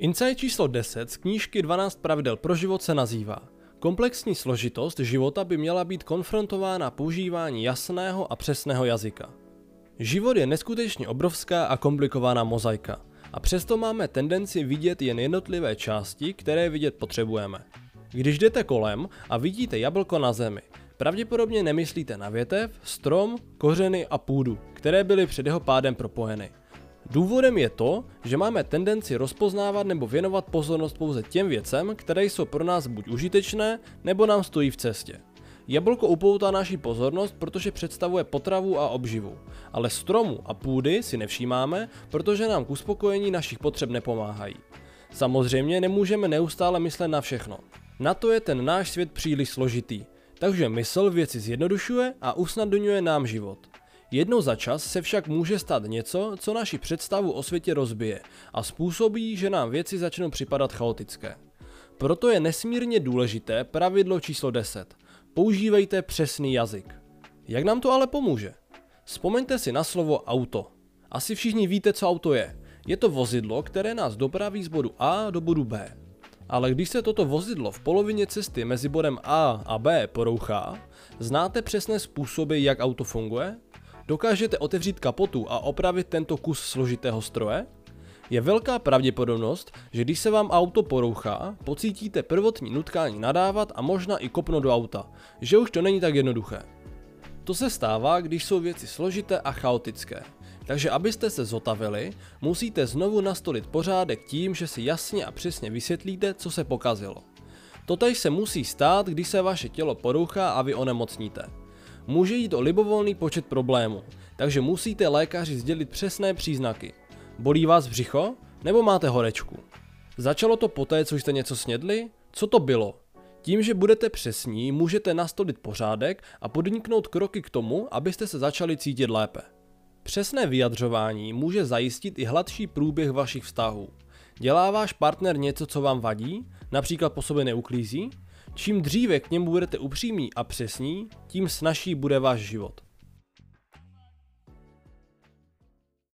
Insight číslo 10 z knížky 12 pravidel pro život se nazývá Komplexní složitost života by měla být konfrontována používání jasného a přesného jazyka. Život je neskutečně obrovská a komplikovaná mozaika a přesto máme tendenci vidět jen jednotlivé části, které vidět potřebujeme. Když jdete kolem a vidíte jablko na zemi, pravděpodobně nemyslíte na větev, strom, kořeny a půdu, které byly před jeho pádem propojeny. Důvodem je to, že máme tendenci rozpoznávat nebo věnovat pozornost pouze těm věcem, které jsou pro nás buď užitečné, nebo nám stojí v cestě. Jablko upoutá naši pozornost, protože představuje potravu a obživu, ale stromu a půdy si nevšímáme, protože nám k uspokojení našich potřeb nepomáhají. Samozřejmě nemůžeme neustále myslet na všechno. Na to je ten náš svět příliš složitý, takže mysl věci zjednodušuje a usnadňuje nám život. Jednou za čas se však může stát něco, co naši představu o světě rozbije a způsobí, že nám věci začnou připadat chaotické. Proto je nesmírně důležité pravidlo číslo 10. Používejte přesný jazyk. Jak nám to ale pomůže? Vzpomeňte si na slovo auto. Asi všichni víte, co auto je. Je to vozidlo, které nás dopraví z bodu A do bodu B. Ale když se toto vozidlo v polovině cesty mezi bodem A a B porouchá, znáte přesné způsoby, jak auto funguje? Dokážete otevřít kapotu a opravit tento kus složitého stroje? Je velká pravděpodobnost, že když se vám auto porouchá, pocítíte prvotní nutkání nadávat a možná i kopnout do auta, že už to není tak jednoduché. To se stává, když jsou věci složité a chaotické. Takže abyste se zotavili, musíte znovu nastolit pořádek tím, že si jasně a přesně vysvětlíte, co se pokazilo. Totež se musí stát, když se vaše tělo porouchá a vy onemocníte. Může jít o libovolný počet problémů, takže musíte lékaři sdělit přesné příznaky. Bolí vás břicho? Nebo máte horečku? Začalo to poté, co jste něco snědli? Co to bylo? Tím, že budete přesní, můžete nastolit pořádek a podniknout kroky k tomu, abyste se začali cítit lépe. Přesné vyjadřování může zajistit i hladší průběh vašich vztahů. Dělá váš partner něco, co vám vadí, například po sobě neuklízí? Čím dříve k němu budete upřímní a přesní, tím snažší bude váš život.